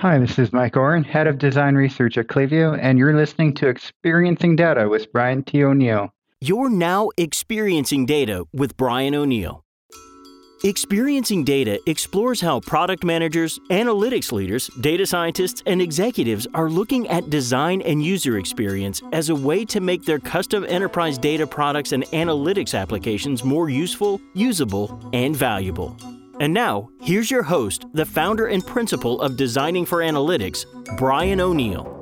Hi, this is Mike Oren, Head of Design Research at Klaviyo, and you're listening to Experiencing Data with Brian T. O'Neill. You're now experiencing data with Brian O'Neill. Experiencing Data explores how product managers, analytics leaders, data scientists, and executives are looking at design and user experience as a way to make their custom enterprise data products and analytics applications more useful, usable, and valuable. And now, here's your host, the founder and principal of Designing for Analytics, Brian O'Neill.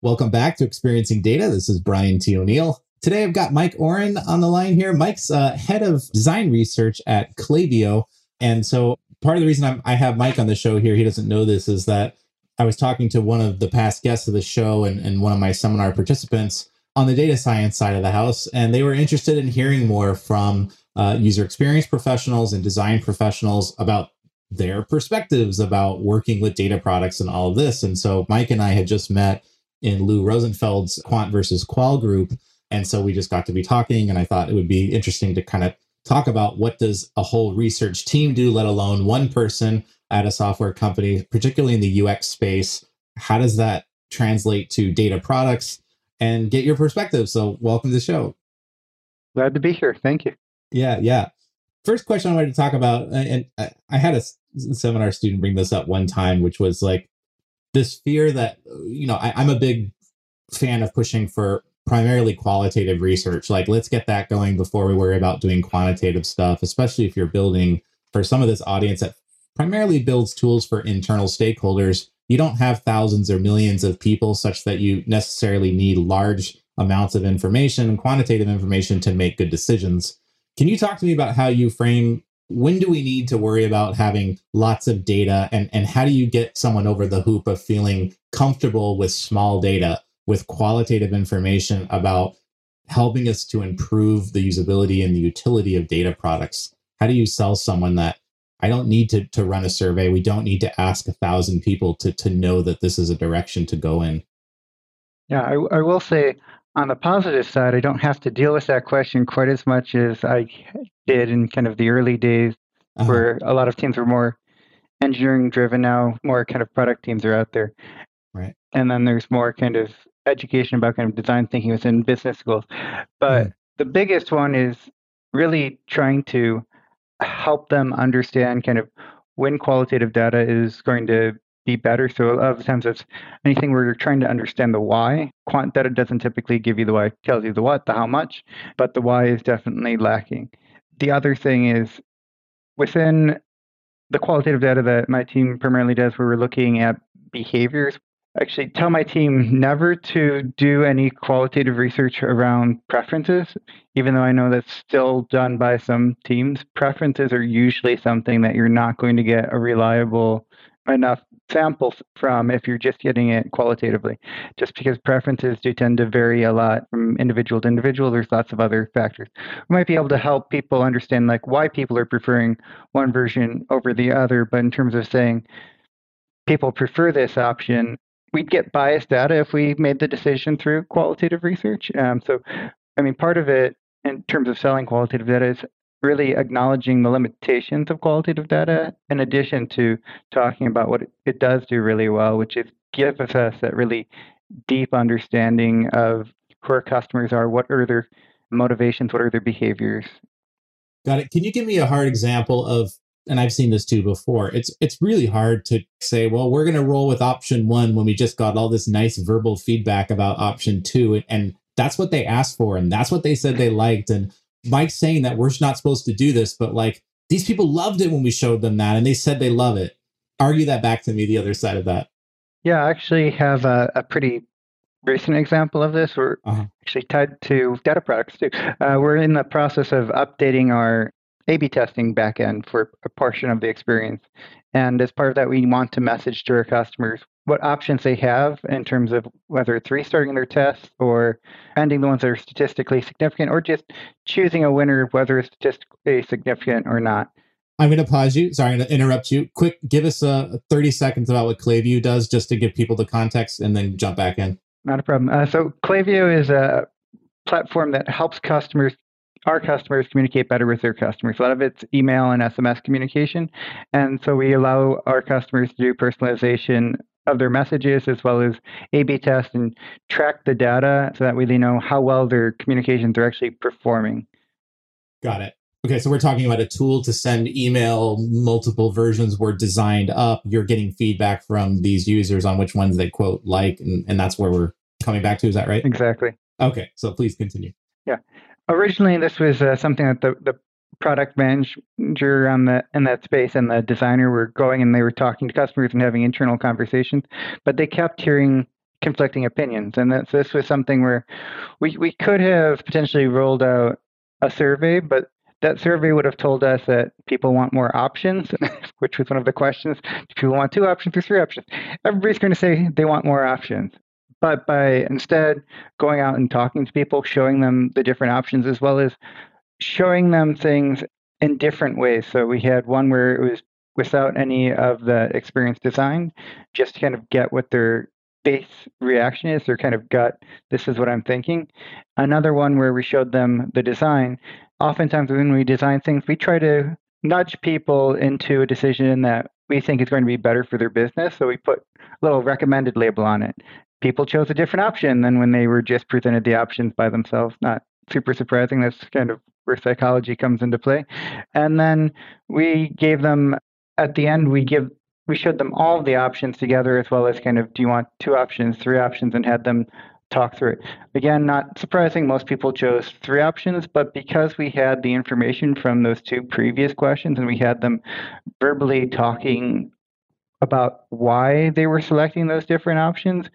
Welcome back to Experiencing Data. This is Brian T. O'Neill. Today I've got Mike Oren on the line here. Mike's uh, head of design research at Klaviyo. And so part of the reason I'm, i have Mike on the show here, he doesn't know this, is that I was talking to one of the past guests of the show and, and one of my seminar participants on the data science side of the house. And they were interested in hearing more from uh, user experience professionals and design professionals about their perspectives about working with data products and all of this. And so Mike and I had just met in Lou Rosenfeld's Quant versus Qual group. And so we just got to be talking, and I thought it would be interesting to kind of talk about what does a whole research team do, let alone one person at a software company, particularly in the UX space. How does that translate to data products and get your perspective? So welcome to the show. Glad to be here. Thank you. Yeah, yeah. First question I wanted to talk about, and I had a seminar student bring this up one time, which was like this fear that, you know, I, I'm a big fan of pushing for primarily qualitative research. Like, let's get that going before we worry about doing quantitative stuff, especially if you're building for some of this audience that primarily builds tools for internal stakeholders. You don't have thousands or millions of people such that you necessarily need large amounts of information and quantitative information to make good decisions. Can you talk to me about how you frame when do we need to worry about having lots of data and, and how do you get someone over the hoop of feeling comfortable with small data, with qualitative information about helping us to improve the usability and the utility of data products? How do you sell someone that I don't need to, to run a survey? We don't need to ask a thousand people to, to know that this is a direction to go in. Yeah, I, I will say on the positive side, I don't have to deal with that question quite as much as I did in kind of the early days, uh-huh. where a lot of teams were more engineering driven. Now, more kind of product teams are out there. Right. And then there's more kind of education about kind of design thinking within business schools. But mm. the biggest one is really trying to help them understand kind of when qualitative data is going to be better. So a lot of times it's anything where you're trying to understand the why. Quant data doesn't typically give you the why, it tells you the what, the how much, but the why is definitely lacking. The other thing is within the qualitative data that my team primarily does, where we're looking at behaviors. actually tell my team never to do any qualitative research around preferences, even though I know that's still done by some teams. Preferences are usually something that you're not going to get a reliable enough samples from if you're just getting it qualitatively. Just because preferences do tend to vary a lot from individual to individual, there's lots of other factors. We might be able to help people understand like why people are preferring one version over the other, but in terms of saying people prefer this option, we'd get biased data if we made the decision through qualitative research. Um, so, I mean, part of it in terms of selling qualitative data is really acknowledging the limitations of qualitative data in addition to talking about what it does do really well, which is give us that really deep understanding of who our customers are, what are their motivations, what are their behaviors. Got it. Can you give me a hard example of and I've seen this too before. It's it's really hard to say, well, we're going to roll with option 1 when we just got all this nice verbal feedback about option 2 and that's what they asked for and that's what they said they liked and Mike's saying that we're not supposed to do this, but like these people loved it when we showed them that and they said they love it. Argue that back to me, the other side of that. Yeah, I actually have a, a pretty recent example of this. We're uh-huh. actually tied to data products too. Uh, we're in the process of updating our A B testing backend for a portion of the experience. And as part of that, we want to message to our customers what options they have in terms of whether it's restarting their tests or ending the ones that are statistically significant or just choosing a winner whether it's statistically significant or not. I'm going to pause you. Sorry, I'm going to interrupt you. Quick, give us a 30 seconds about what Klaviyo does just to give people the context and then jump back in. Not a problem. Uh, so Klaviyo is a platform that helps customers our customers communicate better with their customers. A lot of it's email and SMS communication. And so we allow our customers to do personalization of their messages as well as A B test and track the data so that way they know how well their communications are actually performing. Got it. Okay, so we're talking about a tool to send email. Multiple versions were designed up. You're getting feedback from these users on which ones they quote like, and, and that's where we're coming back to. Is that right? Exactly. Okay, so please continue. Yeah. Originally, this was uh, something that the, the product manager on the in that space and the designer were going and they were talking to customers and having internal conversations, but they kept hearing conflicting opinions. And this, this was something where we, we could have potentially rolled out a survey, but that survey would have told us that people want more options, which was one of the questions. Do people want two options or three options? Everybody's going to say they want more options. But by instead going out and talking to people, showing them the different options, as well as showing them things in different ways. So we had one where it was without any of the experience design, just to kind of get what their base reaction is, their kind of gut, this is what I'm thinking. Another one where we showed them the design oftentimes when we design things, we try to nudge people into a decision that we think is going to be better for their business. So we put a little recommended label on it. People chose a different option than when they were just presented the options by themselves. Not super surprising. That's kind of where psychology comes into play. And then we gave them at the end we give we showed them all the options together as well as kind of do you want two options, three options, and had them talk through it. Again, not surprising, most people chose three options, but because we had the information from those two previous questions and we had them verbally talking about why they were selecting those different options,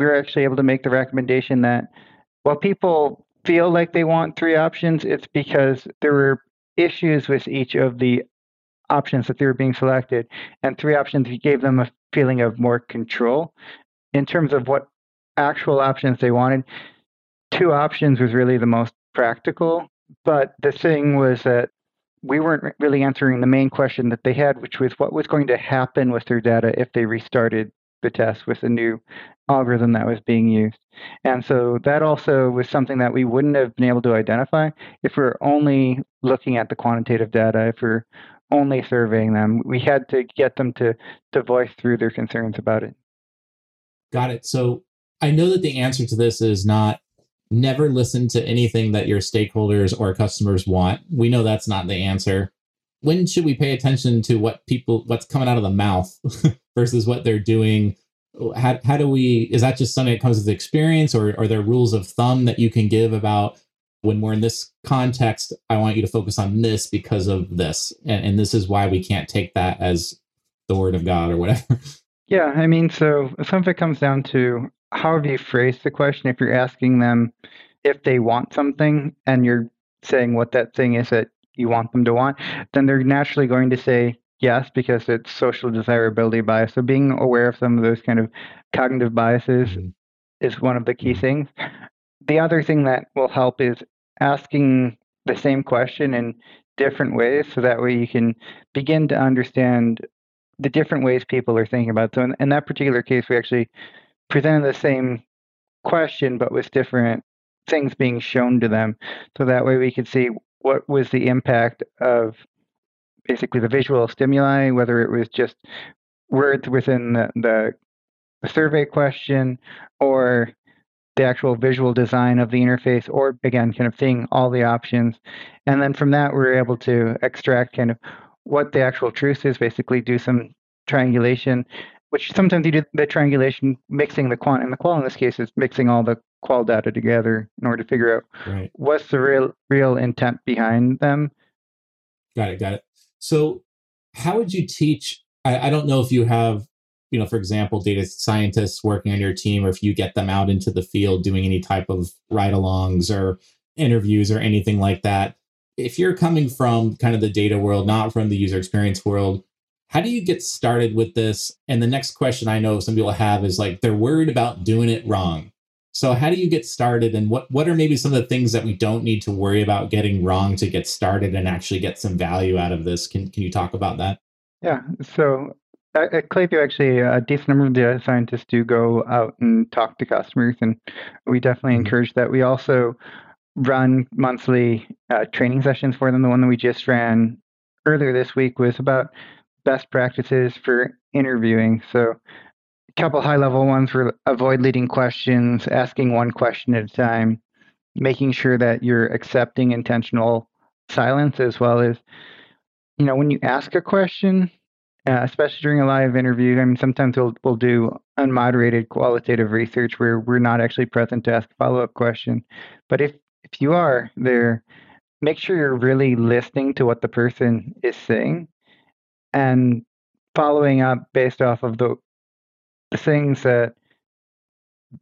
we were actually able to make the recommendation that while people feel like they want three options, it's because there were issues with each of the options that they were being selected. And three options gave them a feeling of more control in terms of what actual options they wanted. Two options was really the most practical, but the thing was that we weren't really answering the main question that they had, which was what was going to happen with their data if they restarted the test with the new algorithm that was being used. And so that also was something that we wouldn't have been able to identify if we we're only looking at the quantitative data, if we're only surveying them. We had to get them to to voice through their concerns about it. Got it. So I know that the answer to this is not never listen to anything that your stakeholders or customers want. We know that's not the answer. When should we pay attention to what people what's coming out of the mouth versus what they're doing? How, how do we is that just something that comes with experience or are there rules of thumb that you can give about when we're in this context, I want you to focus on this because of this. And, and this is why we can't take that as the word of God or whatever. Yeah, I mean, so some of it comes down to how have you phrased the question, if you're asking them if they want something and you're saying what that thing is that you want them to want, then they're naturally going to say yes because it's social desirability bias. So being aware of some of those kind of cognitive biases mm-hmm. is one of the key mm-hmm. things. The other thing that will help is asking the same question in different ways so that way you can begin to understand the different ways people are thinking about it. So in, in that particular case, we actually presented the same question but with different things being shown to them so that way we could see what was the impact of basically the visual stimuli whether it was just words within the, the, the survey question or the actual visual design of the interface or again kind of seeing all the options. And then from that we are able to extract kind of what the actual truth is basically do some triangulation which sometimes you do the triangulation mixing the quant and the qual in this case is mixing all the qual data together in order to figure out right. what's the real real intent behind them. Got it got it so how would you teach I, I don't know if you have you know for example data scientists working on your team or if you get them out into the field doing any type of ride-alongs or interviews or anything like that if you're coming from kind of the data world not from the user experience world how do you get started with this? And the next question I know some people have is like they're worried about doing it wrong. So how do you get started and what what are maybe some of the things that we don't need to worry about getting wrong to get started and actually get some value out of this? Can can you talk about that? Yeah. So at, at Klaviyo, actually, a decent number of data scientists do go out and talk to customers, and we definitely mm-hmm. encourage that. We also run monthly uh, training sessions for them. The one that we just ran earlier this week was about best practices for interviewing. So, couple high level ones were avoid leading questions, asking one question at a time, making sure that you're accepting intentional silence as well as, you know, when you ask a question, uh, especially during a live interview. I mean, sometimes we'll we'll do unmoderated qualitative research where we're not actually present to ask a follow up question. But if if you are there, make sure you're really listening to what the person is saying and following up based off of the things that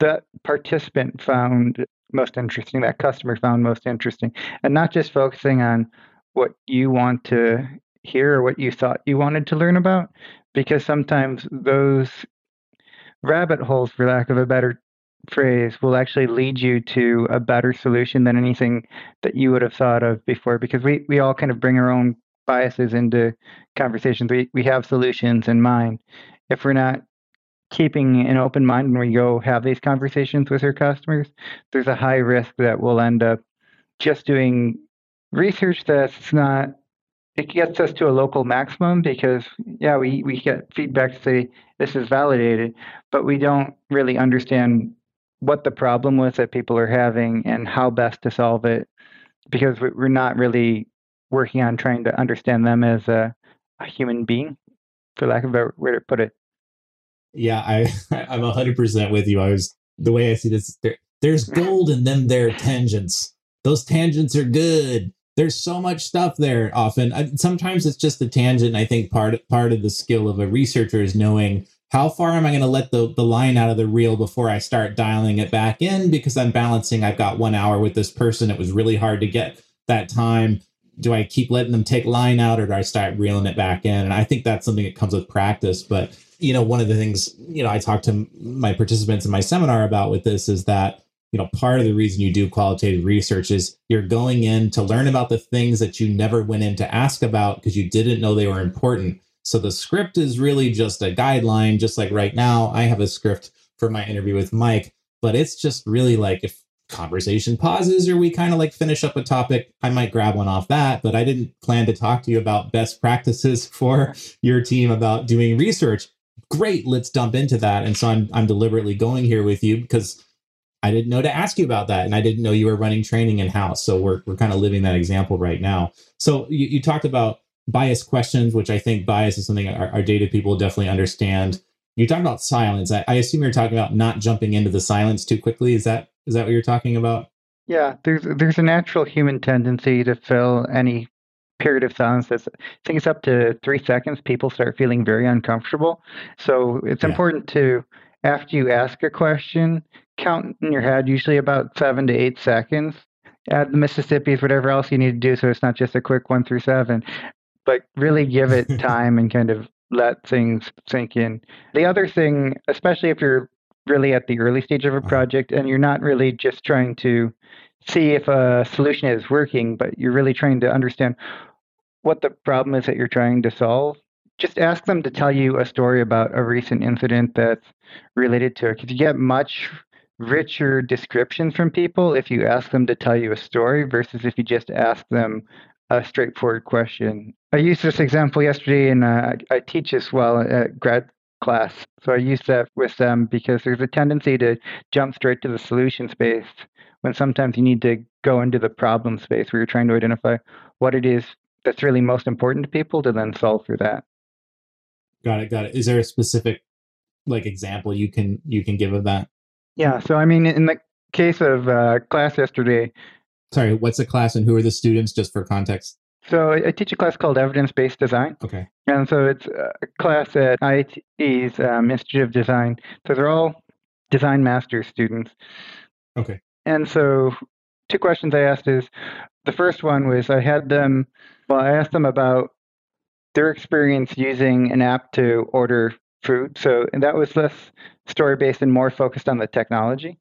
that participant found most interesting, that customer found most interesting, and not just focusing on what you want to hear or what you thought you wanted to learn about, because sometimes those rabbit holes, for lack of a better phrase, will actually lead you to a better solution than anything that you would have thought of before. Because we, we all kind of bring our own biases into conversations. We, we have solutions in mind. If we're not keeping an open mind when we go have these conversations with our customers, there's a high risk that we'll end up just doing research that's not it gets us to a local maximum because yeah we, we get feedback to say this is validated but we don't really understand what the problem was that people are having and how best to solve it because we're not really working on trying to understand them as a, a human being for lack of a better way to put it yeah i i'm 100% with you. I was the way i see this there, there's gold in them there tangents. Those tangents are good. There's so much stuff there often. I, sometimes it's just a tangent i think part part of the skill of a researcher is knowing how far am i going to let the, the line out of the reel before i start dialing it back in because i'm balancing. I've got one hour with this person. It was really hard to get that time do i keep letting them take line out or do i start reeling it back in? And i think that's something that comes with practice. But you know one of the things you know i talk to my participants in my seminar about with this is that you know part of the reason you do qualitative research is you're going in to learn about the things that you never went in to ask about because you didn't know they were important. So the script is really just a guideline just like right now i have a script for my interview with mike but it's just really like if conversation pauses or we kind of like finish up a topic i might grab one off that but i didn't plan to talk to you about best practices for your team about doing research great let's dump into that and so i'm, I'm deliberately going here with you because I didn't know to ask you about that. And I didn't know you were running training in house. So we're, we're kind of living that example right now. So you, you talked about bias questions, which I think bias is something our, our data people definitely understand. You talked about silence. I, I assume you're talking about not jumping into the silence too quickly. Is that is that what you're talking about? Yeah, there's there's a natural human tendency to fill any period of silence that's I think it's up to three seconds. People start feeling very uncomfortable. So it's yeah. important to after you ask a question, count in your head usually about seven to eight seconds. Add the Mississippi's, whatever else you need to do, so it's not just a quick one through seven. But really give it time and kind of let things sink in. The other thing, especially if you're really at the early stage of a uh-huh. project and you're not really just trying to see if a solution is working, but you're really trying to understand what the problem is that you're trying to solve, just ask them to tell you a story about a recent incident that's related to it. Because you get much richer descriptions from people if you ask them to tell you a story versus if you just ask them a straightforward question. I used this example yesterday, and uh, I teach as well at grad class. So I use that with them because there's a tendency to jump straight to the solution space when sometimes you need to go into the problem space where you're trying to identify what it is that's really most important to people to then solve for that. Got it. Got it. Is there a specific like example you can you can give of that? Yeah. So I mean, in the case of uh, class yesterday. Sorry, what's the class and who are the students? Just for context. So I teach a class called Evidence-Based Design. Okay. And so it's a class at IIT's um, Institute of Design. So they're all design master students. Okay. And so two questions I asked is the first one was I had them well I asked them about their experience using an app to order food. So and that was less story based and more focused on the technology.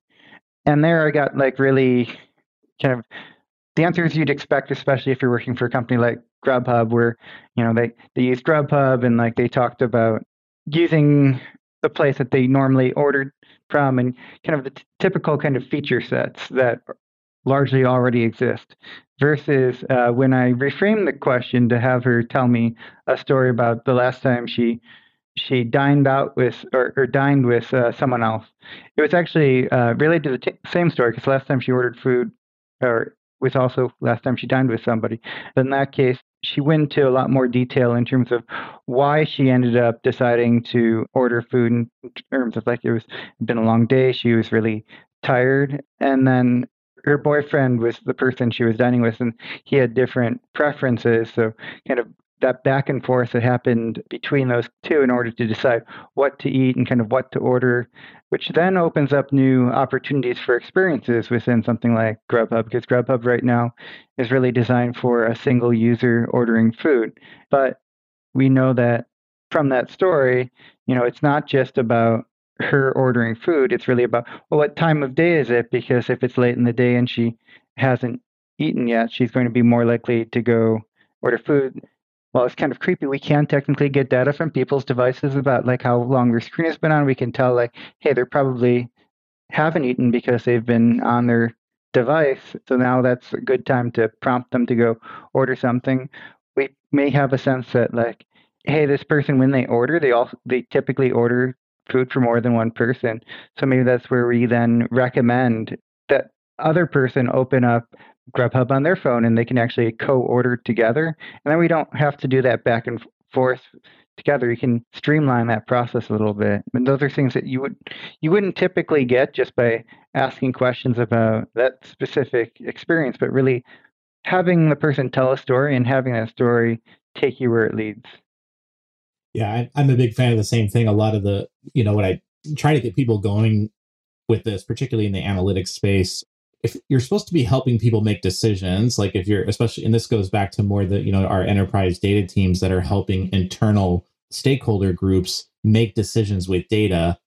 And there I got like really kind of the answers you'd expect, especially if you're working for a company like Grubhub, where you know they they use Grubhub and like they talked about using the place that they normally ordered from and kind of the t- typical kind of feature sets that largely already exist. Versus uh, when I reframe the question to have her tell me a story about the last time she she dined out with or, or dined with uh, someone else. It was actually uh, related to the t- same story because last time she ordered food, or was also last time she dined with somebody. But in that case, she went into a lot more detail in terms of why she ended up deciding to order food in terms of like it was been a long day, she was really tired, and then her boyfriend was the person she was dining with, and he had different preferences. So kind of that back and forth that happened between those two in order to decide what to eat and kind of what to order, which then opens up new opportunities for experiences within something like Grubhub, because Grubhub right now is really designed for a single user ordering food. But we know that from that story, you know, it's not just about her ordering food. It's really about, well, what time of day is it? Because if it's late in the day and she hasn't eaten yet, she's going to be more likely to go order food well, it's kind of creepy. We can technically get data from people's devices about like how long their screen has been on. We can tell like, hey, they're probably haven't eaten because they've been on their device. So now that's a good time to prompt them to go order something. We may have a sense that like, hey, this person when they order, they also they typically order food for more than one person. So maybe that's where we then recommend that other person open up Grubhub on their phone and they can actually co-order together. And then we don't have to do that back and forth together. You can streamline that process a little bit. And those are things that you would you wouldn't typically get just by asking questions about that specific experience, but really having the person tell a story and having that story take you where it leads. Yeah, I'm a big fan of the same thing. A lot of the, you know, what I try to get people going with this, particularly in the analytics space, if you're supposed to be helping people make decisions like if you're especially and this goes back to more the you know our enterprise data teams that are helping internal stakeholder groups make decisions with data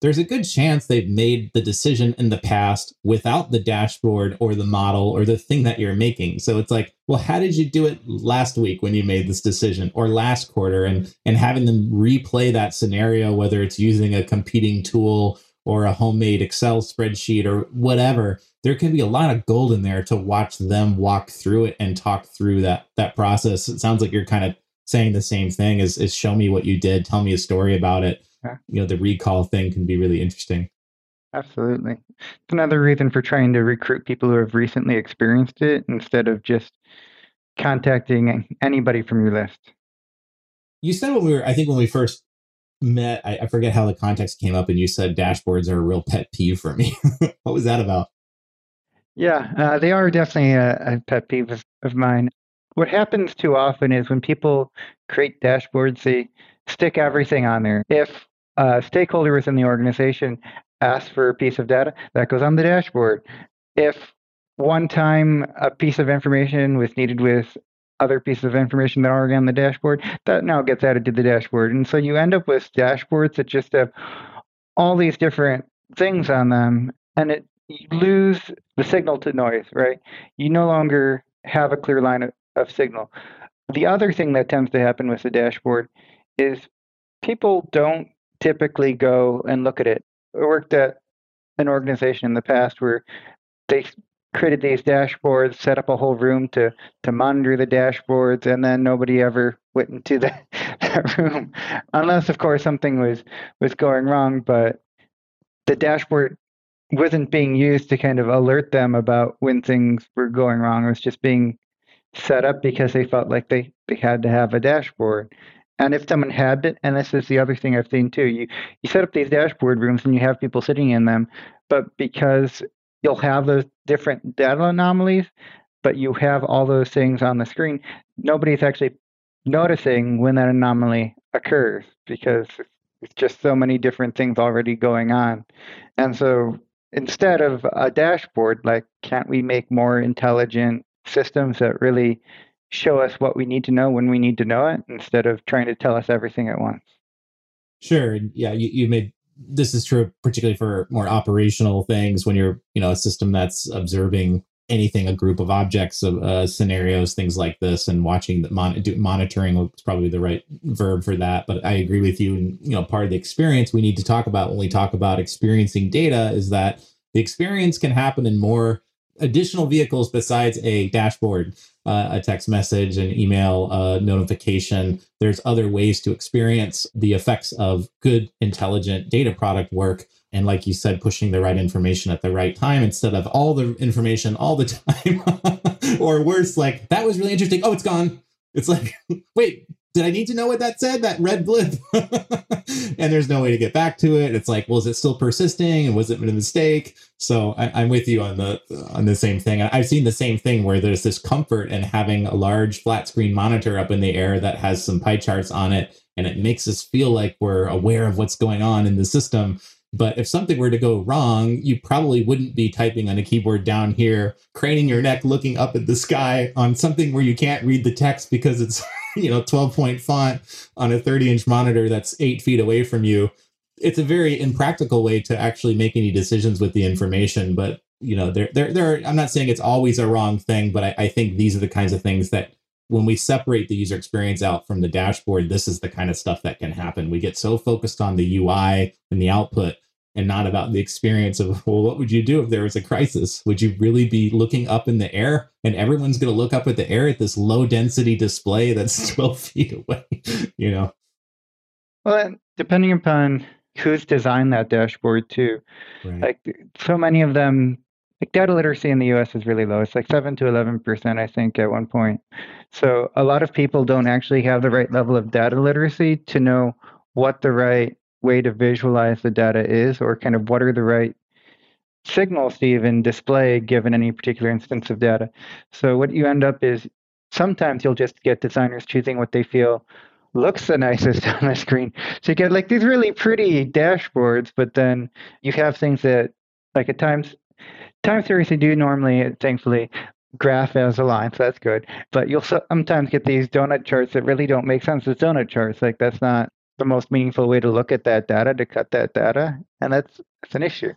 there's a good chance they've made the decision in the past without the dashboard or the model or the thing that you're making. So it's like well how did you do it last week when you made this decision or last quarter? And and having them replay that scenario whether it's using a competing tool or a homemade excel spreadsheet or whatever there can be a lot of gold in there to watch them walk through it and talk through that that process. It sounds like you're kind of saying the same thing is, is show me what you did, tell me a story about it. Yeah. You know, the recall thing can be really interesting. Absolutely. It's another reason for trying to recruit people who have recently experienced it instead of just contacting anybody from your list. You said when we were, I think when we first met, I, I forget how the context came up, and you said dashboards are a real pet peeve for me. what was that about? Yeah, uh, they are definitely a, a pet peeve of, of mine. What happens too often is when people create dashboards, they stick everything on there. If a stakeholder within the organization asks for a piece of data, that goes on the dashboard. If one time a piece of information was needed with other pieces of information that are on the dashboard, that now gets added to the dashboard. And so you end up with dashboards that just have all these different things on them. And it you lose the signal to noise, right? You no longer have a clear line of, of signal. The other thing that tends to happen with the dashboard is people don't typically go and look at it. I worked at an organization in the past where they created these dashboards, set up a whole room to to monitor the dashboards, and then nobody ever went into the, that room, unless of course something was was going wrong. But the dashboard wasn't being used to kind of alert them about when things were going wrong. It was just being set up because they felt like they, they had to have a dashboard. And if someone had it, and this is the other thing I've seen too, you, you set up these dashboard rooms and you have people sitting in them, but because you'll have those different data anomalies, but you have all those things on the screen, nobody's actually noticing when that anomaly occurs because it's just so many different things already going on. And so instead of a dashboard, like, can't we make more intelligent systems that really show us what we need to know when we need to know it instead of trying to tell us everything at once? Sure. Yeah, you, you made this is true particularly for more operational things when you're, you know, a system that's observing anything, a group of objects, uh, scenarios, things like this, and watching the mon- monitoring is probably the right verb for that. But I agree with you. And you know, part of the experience we need to talk about when we talk about experiencing data is that the experience can happen in more additional vehicles besides a dashboard, uh, a text message, an email uh, notification. There's other ways to experience the effects of good, intelligent data product work. And like you said, pushing the right information at the right time instead of all the information all the time. or worse, like, that was really interesting. Oh, it's gone. It's like, wait, did I need to know what that said? That red blip. and there's no way to get back to it. It's like, well, is it still persisting? And was it a mistake? So I, am with you on the on the same thing. I've seen the same thing where there's this comfort in having a large flat screen monitor up in the air that has some pie charts on it, and it makes us feel like we're aware of what's going on in the system. But if something were to go wrong, you probably wouldn't be typing on a keyboard down here, craning your neck, looking up at the sky on something where you can't read the text because it's you know 12 point font on a 30 inch monitor that's eight feet away from you. It's a very impractical way to actually make any decisions with the information but you know there there there i'm not saying it's always a wrong thing but I, I think these are the kinds of things that when we separate the user experience out from the dashboard this is the kind of stuff that can happen. We get so focused on the ui and the output and not about the experience of well what would you do if there was a crisis? Would you really be looking up in the air? And everyone's going to look up at the air at this low density display that's 12 feet away you know? Well depending upon who's designed that dashboard too. Right. like so many of them like data literacy in the us is really low. It's like 7 to 11% i think at one point. So a lot of people don't actually have the right level of data literacy to know what the right way to visualize the data is, or kind of what are the right signals to even display given any particular instance of data. So what you end up is sometimes you'll just get designers choosing what they feel looks the nicest on the screen. So you get like these really pretty dashboards, but then you have things that like at times time series they do normally, thankfully, graph as a line, so that's good. But you'll sometimes get these donut charts that really don't make sense as donut charts. Like that's not the most meaningful way to look at that data to cut that data and that's that's an issue.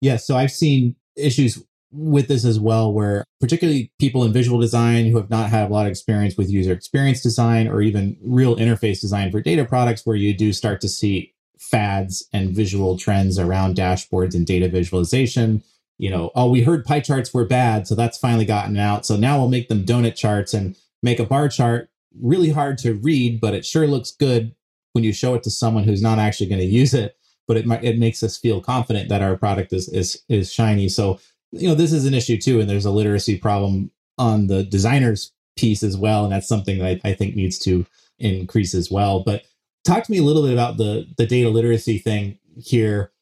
Yeah so i've seen issues with this as well where particularly people in visual design who have not had a lot of experience with user experience design or even real interface design for data products where you do start to see fads and visual trends around dashboards and data visualization. You know oh we heard pie charts were bad so that's finally gotten out so now we'll make them donut charts and make a bar chart really hard to read, but it sure looks good when you show it to someone who's not actually going to use it. But it it makes us feel confident that our product is is is shiny. So you know this is an issue too, and there's a literacy problem on the designer's piece as well, and that's something that I, I think needs to increase as well. But talk to me a little bit about the the data literacy thing here.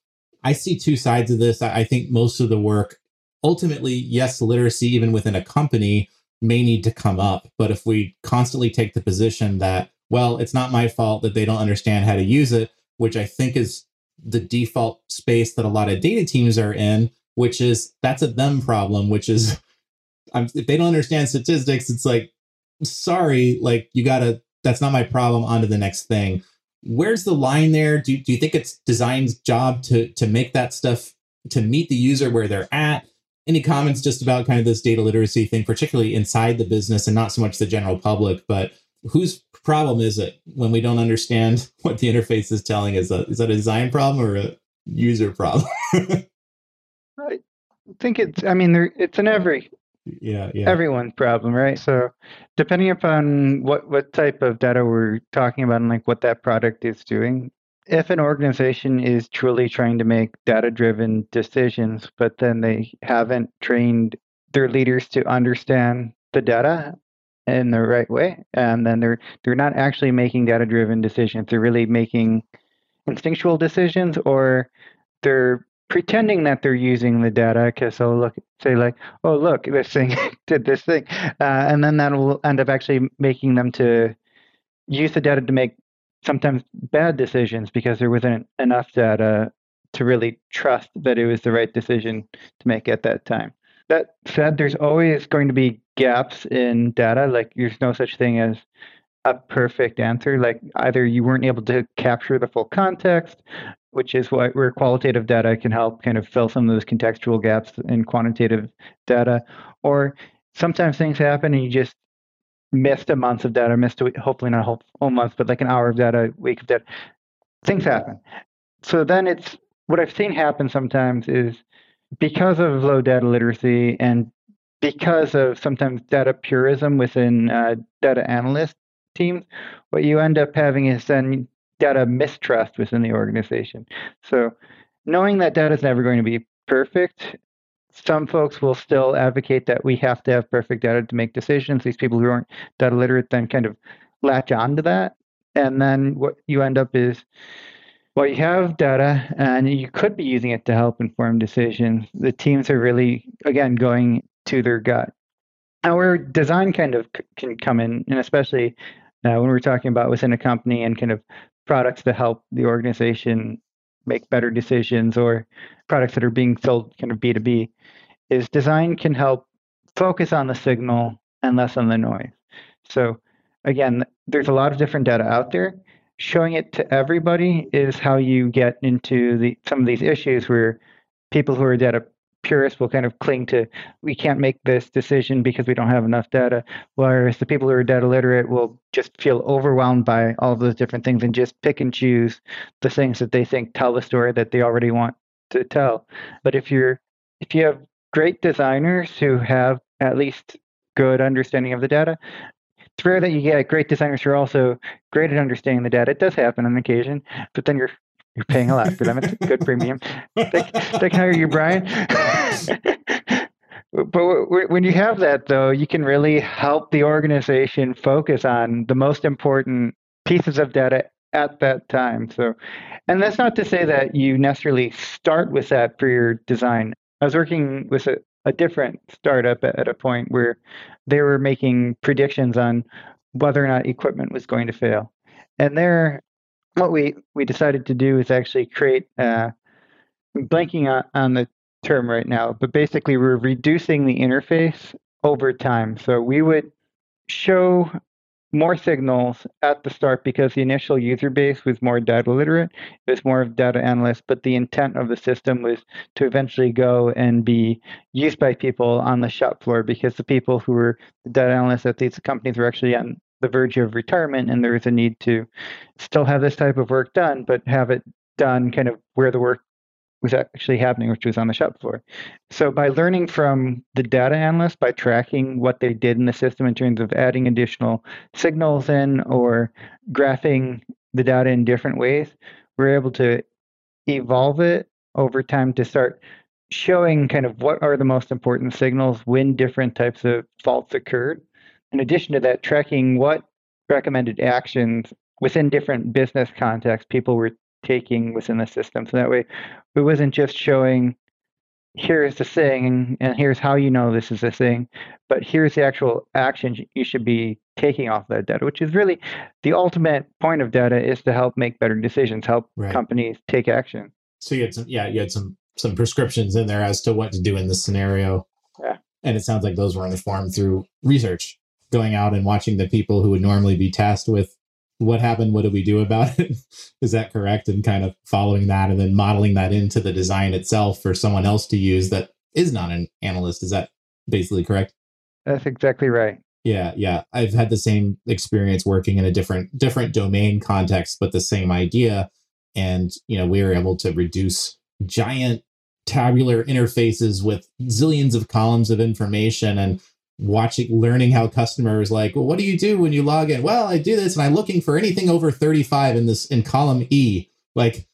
I see two sides of this. I, I think most of the work ultimately, yes, literacy even within a company may need to come up. But if we constantly take the position that, well, it's not my fault that they don't understand how to use it, which I think is the default space that a lot of data teams are in, which is that's a them problem, which is I'm, if they don't understand statistics, it's like, sorry, like you gotta, that's not my problem, on to the next thing. Where's the line there? Do, do you think it's design's job to to make that stuff to meet the user where they're at? Any comments just about kind of this data literacy thing, particularly inside the business and not so much the general public, but whose problem is it when we don't understand what the interface is telling us? Is that a design problem or a user problem? I think it's, I mean, there, it's an every, yeah, yeah, everyone's problem, right? So depending upon what, what type of data we're talking about and like what that product is doing, if an organization is truly trying to make data driven decisions, but then they haven't trained their leaders to understand the data in the right way, and then they're they're not actually making data driven decisions. They're really making instinctual decisions, or they're pretending that they're using the data because they'll look say like, oh look, this thing did this thing, uh, and then that will end up actually making them to use the data to make sometimes bad decisions because there wasn't enough data to really trust that it was the right decision to make at that time. That said, there's always going to be gaps in data. Like there's no such thing as a perfect answer. Like either you weren't able to capture the full context, which is what where qualitative data can help kind of fill some of those contextual gaps in quantitative data, or sometimes things happen and you just missed a month of data, missed a week, hopefully not a whole, whole month, but like an hour of data, a week of data. Things happen. So then it's what I've seen happen sometimes is because of low data literacy and because of sometimes data purism within uh, data analyst teams, what you end up having is then data mistrust within the organization. So knowing that data is never going to be perfect, some folks will still advocate that we have to have perfect data to make decisions. These people who aren't data literate then kind of latch onto that. And then what you end up is, well, you have data and you could be using it to help inform decisions. The teams are really, again, going to their gut. Where design kind of can come in, and especially uh, when we're talking about within a company and kind of products to help the organization make better decisions or products that are being sold kind of B2B, is design can help focus on the signal and less on the noise. So again, there's a lot of different data out there. Showing it to everybody is how you get into the some of these issues where people who are data purists will kind of cling to we can't make this decision because we don't have enough data whereas the people who are data literate will just feel overwhelmed by all of those different things and just pick and choose the things that they think tell the story that they already want to tell but if you're if you have great designers who have at least good understanding of the data it's rare that you get great designers who are also great at understanding the data. It does happen on occasion, but then you're you're paying a lot for them. It's a good premium. They, they can hire you, Brian. but when you have that, though, you can really help the organization focus on the most important pieces of data at that time. So, and that's not to say that you necessarily start with that for your design. I was working with a, a different startup at, at a point where they were making predictions on whether or not equipment was going to fail. And there, what we we decided to do is actually create uh, blanking on, on the term right now, but basically we're reducing the interface over time. So we would show more signals at the start because the initial user base was more data literate. It was more of data analysts, but the intent of the system was to eventually go and be used by people on the shop floor because the people who were the data analysts at these companies were actually on the verge of retirement and there was a need to still have this type of work done, but have it done kind of where the work was actually happening, which was on the shop floor. So by learning from the data analysts, by tracking what they did in the system in terms of adding additional signals in or graphing the data in different ways, we're able to evolve it over time to start showing kind of what are the most important signals when different types of faults occurred in addition to that, tracking what recommended actions within different business contexts people were taking within the system. So that way, it wasn't just showing here's the thing and here's how you know this is a thing, but here's the actual action you should be taking off that data, which is really the ultimate point of data is to help make better decisions, help right. companies take action. So you had some, yeah, you had some some prescriptions in there as to what to do in this scenario. Yeah. And it sounds like those were informed through research going out and watching the people who would normally be tasked with what happened, what do we do about it? Is that correct? And kind of following that and then modeling that into the design itself for someone else to use that is not an analyst. Is that basically correct? That's exactly right. Yeah, yeah. I've had the same experience working in a different different domain context, but the same idea. And you know, we were able to reduce giant tabular interfaces with zillions of columns of information and watching learning how customers like well what do you do when you log in? Well i do this and i'm looking for anything over 35 in this in column e. Like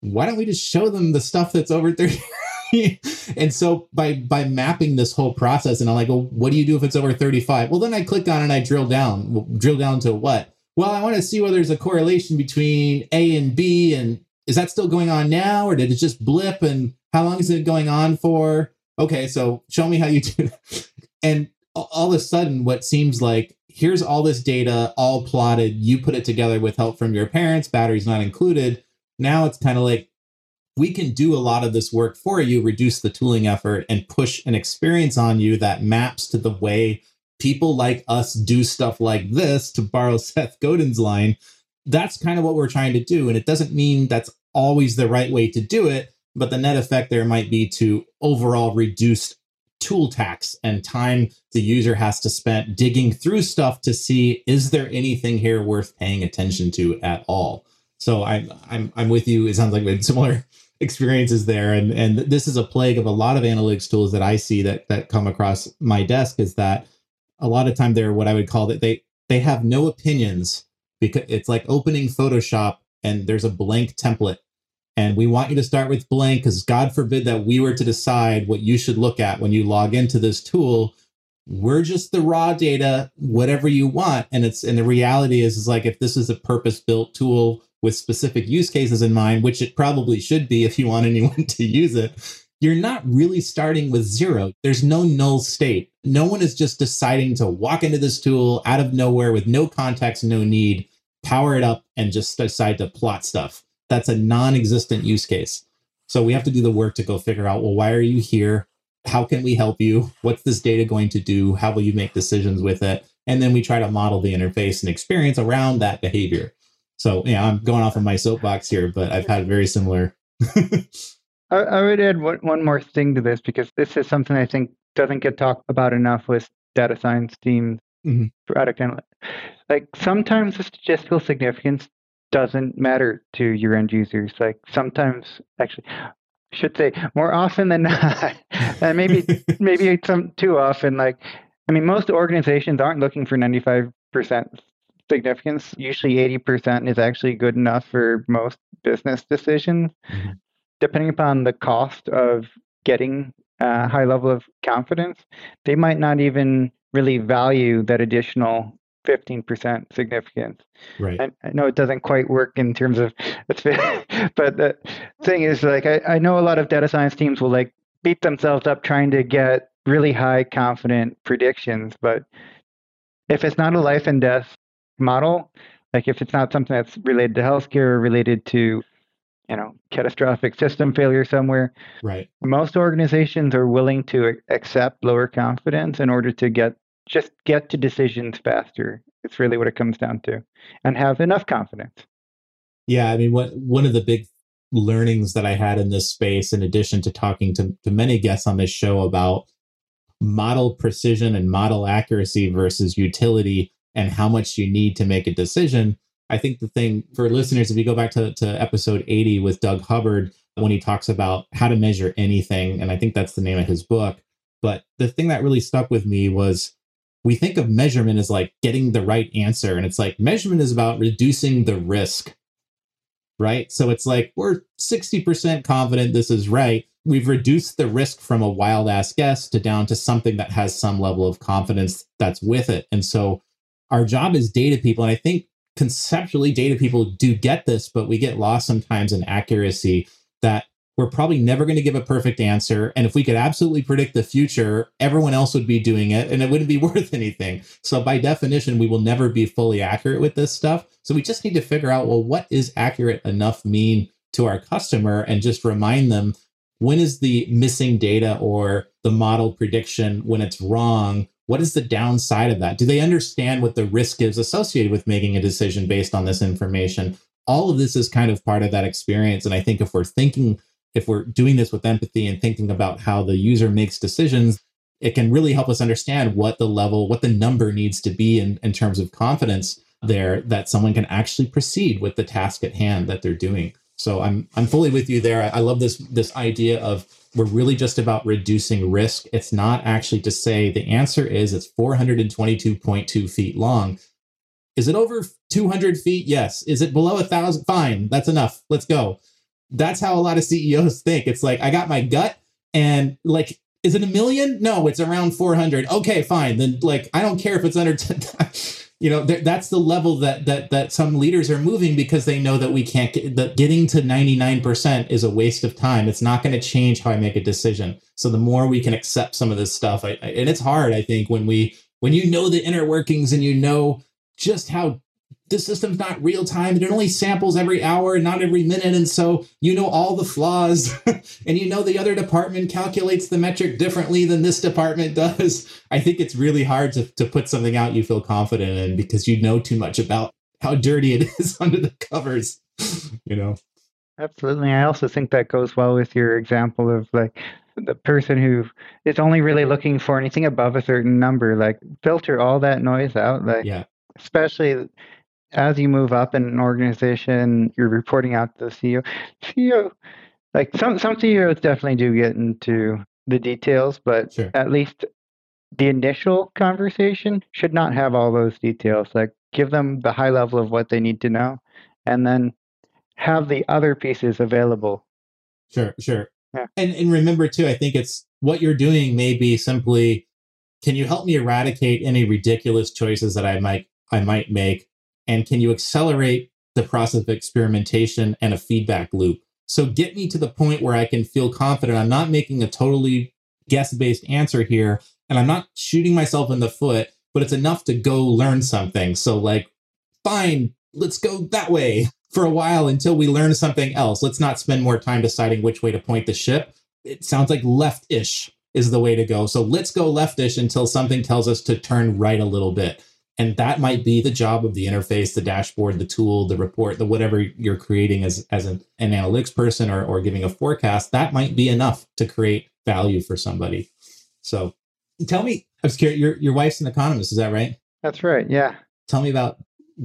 why don't we just show them the stuff that's over 30 and so by by mapping this whole process and i'm like well what do you do if it's over 35 well then i clicked on and i drill down drill down to what? Well i want to see whether there's a correlation between a and b and is that still going on now or did it just blip and how long is it going on for? Okay so show me how you do and all of a sudden what seems like here's all this data all plotted. You put it together with help from your parents batteries not included. Now it's kind of like we can do a lot of this work for you reduce the tooling effort and push an experience on you that maps to the way people like us do stuff like this to borrow seth godin's line. That's kind of what we're trying to do and it doesn't mean that's always the right way to do it but the net effect there might be to overall reduce tool tax and time the user has to spend digging through stuff to see is there anything here worth paying attention to at all So I'm I'm I'm with you. It sounds like we had similar experiences there, and and this is a plague of a lot of analytics tools that I see that that come across my desk is that a lot of time they're what I would call that they they have no opinions because it's like opening Photoshop and there's a blank template. And we want you to start with blank because God forbid that we were to decide what you should look at when you log into this tool. We're just the raw data, whatever you want. And it's and the reality is is like if this is a purpose-built tool with specific use cases in mind, which it probably should be if you want anyone to use it, you're not really starting with zero. There's no null state. No one is just deciding to walk into this tool out of nowhere with no context, no need, power it up, and just decide to plot stuff. That's a non existent use case. So we have to do the work to go figure out well, why are you here? How can we help you? What's this data going to do? How will you make decisions with it? And then we try to model the interface and experience around that behavior. So, yeah, I'm going off of my soapbox here, but I've had very similar I, I would add one, one more thing to this because this is something I think doesn't get talked about enough with data science teams, mm-hmm. product analytics. Like sometimes the statistical significance doesn't matter to your end users. Like sometimes, actually, I should say more often than not, and maybe maybe some too often. Like, I mean, most organizations aren't looking for ninety five percent significance. Usually, eighty percent is actually good enough for most business decisions. Mm-hmm depending upon the cost of getting a high level of confidence, they might not even really value that additional 15% significance. Right. I, I know it doesn't quite work in terms of, but the thing is, like, I, I know a lot of data science teams will like beat themselves up trying to get really high confident predictions, but if it's not a life and death model, like if it's not something that's related to healthcare or related to you know catastrophic system failure somewhere right most organizations are willing to accept lower confidence in order to get just get to decisions faster it's really what it comes down to and have enough confidence yeah i mean what one of the big learnings that i had in this space in addition to talking to, to many guests on this show about model precision and model accuracy versus utility and how much you need to make a decision I think the thing for listeners, if you go back to, to episode 80 with Doug Hubbard, when he talks about how to measure anything, and I think that's the name of his book. But the thing that really stuck with me was we think of measurement as like getting the right answer. And it's like measurement is about reducing the risk, right? So it's like we're 60% confident this is right. We've reduced the risk from a wild ass guess to down to something that has some level of confidence that's with it. And so our job as data people, and I think conceptually data people do get this, but we get lost sometimes in accuracy that we're probably never going to give a perfect answer. And if we could absolutely predict the future, everyone else would be doing it and it wouldn't be worth anything. So, by definition, we will never be fully accurate with this stuff. So, we just need to figure out well, what is accurate enough mean to our customer and just remind them when is the missing data or the model prediction when it's wrong what is the downside of that? Do they understand what the risk is associated with making a decision based on this information? All of this is kind of part of that experience. And I think if we're thinking, if we're doing this with empathy and thinking about how the user makes decisions, it can really help us understand what the level, what the number needs to be in, in terms of confidence there that someone can actually proceed with the task at hand that they're doing. So I'm I'm fully with you there. I, I love this this idea of we're really just about reducing risk. It's not actually to say the answer is it's 422.2 feet long. Is it over 200 feet? Yes. Is it below a thousand? Fine. That's enough. Let's go. That's how a lot of CEOs think. It's like, I got my gut and like, is it a million? No, it's around 400. Okay, fine. Then like, I don't care if it's under 10 you know that's the level that that that some leaders are moving because they know that we can't get that getting to 99% is a waste of time it's not going to change how i make a decision so the more we can accept some of this stuff I, I, and it's hard i think when we when you know the inner workings and you know just how the system's not real time and it only samples every hour not every minute and so you know all the flaws. And you know the other department calculates the metric differently than this department does. I think it's really hard to, to put something out you feel confident in because you know too much about how dirty it is under the covers you know? Absolutely. I also think that goes well with your example of like the person who is only really looking for anything above a certain number like filter all that noise out like yeah. especially as you move up in an organization, you're reporting out to the CEO. CEO, like some some CEOs definitely do get into the details, but sure. at least the initial conversation should not have all those details. Like give them the high level of what they need to know, and then have the other pieces available. Sure, sure. Yeah. And and remember too, I think it's what you're doing may be simply can you help me eradicate any ridiculous choices that I might I might make and can you accelerate the process of experimentation and a feedback loop? So get me to the point where I can feel confident. I'm not making a totally guess based answer here and I'm not shooting myself in the foot but it's enough to go learn something. So like fine let's go that way for a while until we learn something else. Let's not spend more time deciding which way to point the ship. It sounds like left-ish is the way to go. So let's go leftish until something tells us to turn right a little bit and that might be the job of the interface the dashboard the tool the report the whatever you're creating as, as an, an analytics person or, or giving a forecast that might be enough to create value for somebody. So tell me i was curious your, your wife's an economist is that right? That's right yeah. Tell me about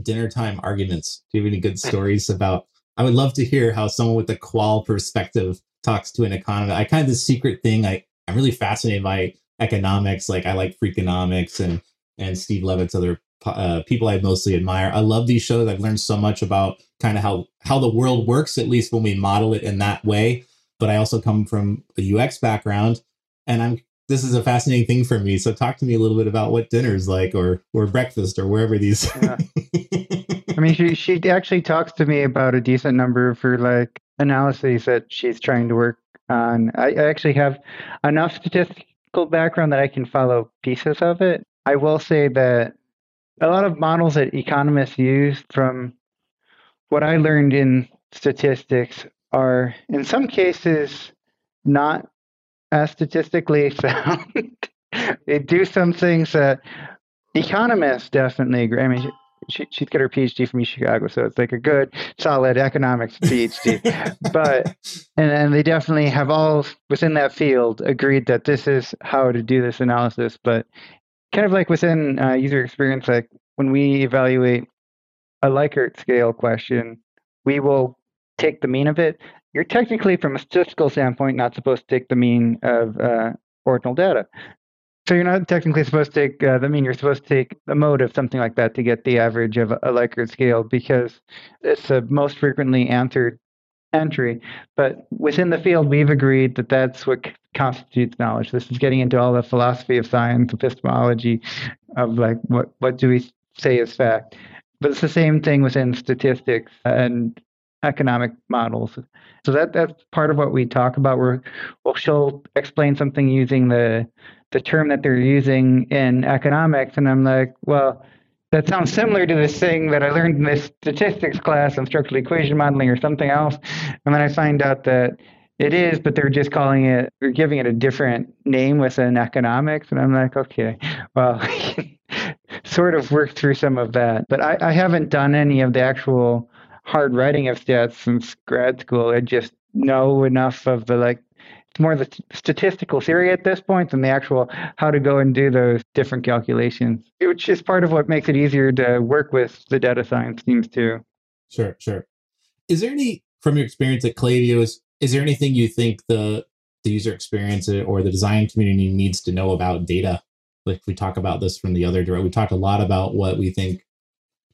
dinner time arguments. Do you have any good stories about i would love to hear how someone with a qual perspective talks to an economist. I kind of this secret thing i i'm really fascinated by economics like i like freakonomics and and Steve Levitt's other uh, people I mostly admire. I love these shows. I've learned so much about kind of how how the world works, at least when we model it in that way. But I also come from a UX background, and I'm this is a fascinating thing for me. So talk to me a little bit about what dinner's like, or or breakfast, or wherever these. Yeah. I mean, she she actually talks to me about a decent number for like analyses that she's trying to work on. I, I actually have enough statistical background that I can follow pieces of it. I will say that a lot of models that economists use from what I learned in statistics are in some cases not as statistically sound. they do some things that economists definitely agree. I mean, she, she's got her PhD from Chicago, so it's like a good, solid economics PhD. but and, and they definitely have all within that field agreed that this is how to do this analysis. But kind of like within uh, user experience, like when we evaluate a Likert scale question, we will take the mean of it. You're technically, from a statistical standpoint, not supposed to take the mean of uh, ordinal data. So you're not technically supposed to take uh, the mean. You're supposed to take the mode of something like that to get the average of a, a Likert scale because it's the most frequently answered entry. But within the field, we've agreed that that's what constitutes knowledge. This is getting into all the philosophy of science, epistemology, of like what what do we say is fact. But it's the same thing within statistics and economic models. So that that's part of what we talk about. Where well, she'll explain something using the the term that they're using in economics, and I'm like, well, that sounds similar to this thing that I learned in this statistics class on structural equation modeling or something else. And then I find out that it is, but they're just calling it, they're giving it a different name within economics. And I'm like, okay, well, sort of worked through some of that. But I, I haven't done any of the actual hard writing of stats since grad school. I just know enough of the like it's more the statistical theory at this point than the actual how to go and do those different calculations, which is part of what makes it easier to work with the data science teams too. Sure, sure. Is there any from your experience at Klaviyo is is there anything you think the the user experience or the design community needs to know about data? Like we talk about this from the other direction. We talked a lot about what we think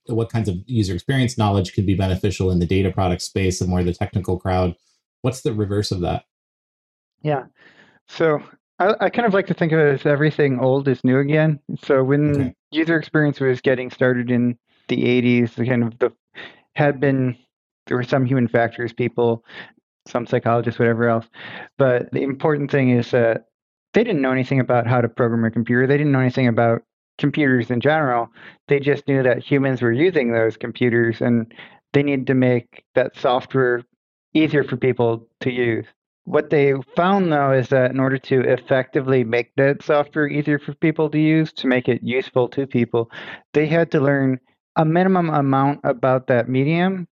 what kinds of user experience knowledge could be beneficial in the data product space and more the technical crowd. What's the reverse of that? Yeah. So I, I, kind of like to think of it as everything old is new again. So when okay. user experience was getting started in the 80s, the kind of the had been there were some human factors people, some psychologists, whatever else. But the important thing is that they didn't know anything about how to program a computer. They didn't know anything about computers in general. They just knew that humans were using those computers and they needed to make that software easier for people to use. What they found though is that in order to effectively make that software easier for people to use, to make it useful to people, they had to learn a minimum amount about that medium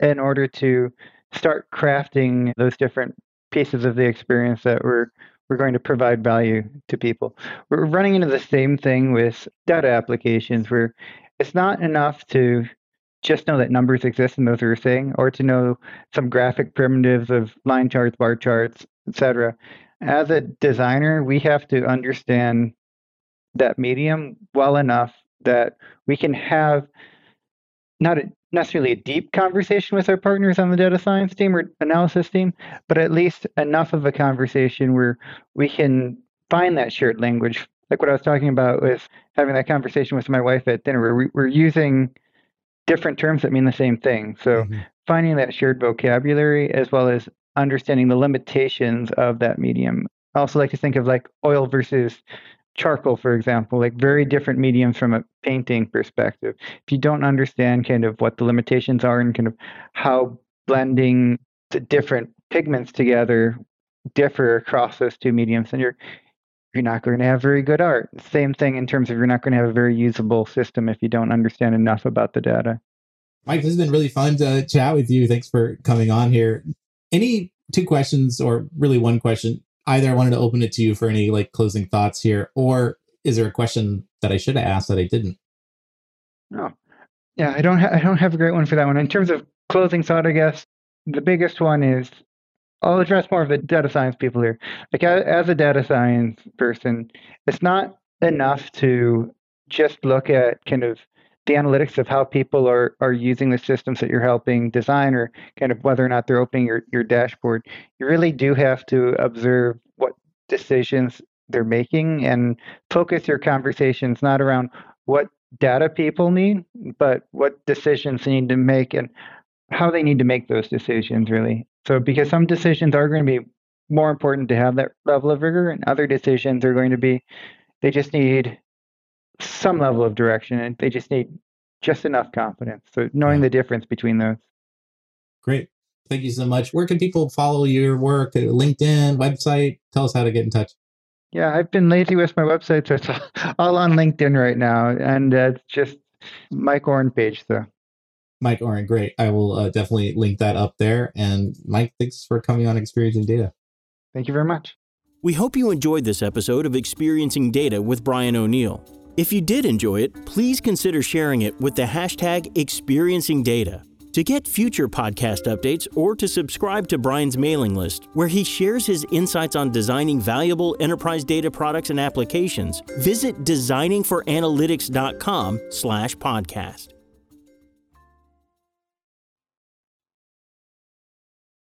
in order to start crafting those different pieces of the experience that were we're going to provide value to people. We're running into the same thing with data applications where it's not enough to just know that numbers exist and those are a thing, or to know some graphic primitives of line charts, bar charts, etc. As a designer, we have to understand that medium well enough that we can have not a, necessarily a deep conversation with our partners on the data science team or analysis team, but at least enough of a conversation where we can find that shared language. Like what I was talking about with having that conversation with my wife at dinner, where we, we're using different terms that mean the same thing. So mm-hmm. finding that shared vocabulary as well as understanding the limitations of that medium. I also like to think of like oil versus charcoal, for example, like very different mediums from a painting perspective. If you don't understand kind of what the limitations are and kind of how blending the different pigments together differ across those two mediums, then you're you're not going to have very good art. Same thing in terms of you're not going to have a very usable system if you don't understand enough about the data. Mike, this has been really fun to chat with you. Thanks for coming on here. Any two questions, or really one question? Either I wanted to open it to you for any like closing thoughts here, or is there a question that I should have asked that I didn't? No, yeah, I don't. Ha- I don't have a great one for that one. In terms of closing thought, I guess the biggest one is I'll address more of the data science people here. Like as a data science person, it's not enough to just look at kind of the analytics of how people are are using the systems that you're helping design or kind of whether or not they're opening your, your dashboard. You really do have to observe what decisions they're making and focus your conversations not around what data people need, but what decisions they need to make and how they need to make those decisions really. So because some decisions are going to be more important to have that level of rigor, and other decisions are going to be they just need some level of direction and they just need just enough confidence. So knowing the difference between those. Great. Thank you so much. Where can people follow your work? Uh, LinkedIn, website? Tell us how to get in touch. Yeah, I've been lazy with my website, so it's all on LinkedIn right now, and uh, it's just Mike Oren page. So Mike Oren, great. I will uh, definitely link that up there. And Mike, thanks for coming on Experiencing Data. Thank you very much. We hope you enjoyed this episode of Experiencing Data with Brian O'Neill. If you did enjoy it, please consider sharing it with the hashtag Experiencing Data. To get future podcast updates or to subscribe to Brian's mailing list, where he shares his insights on designing valuable enterprise data products and applications, visit designingforanalytics.com slash podcast.